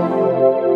Música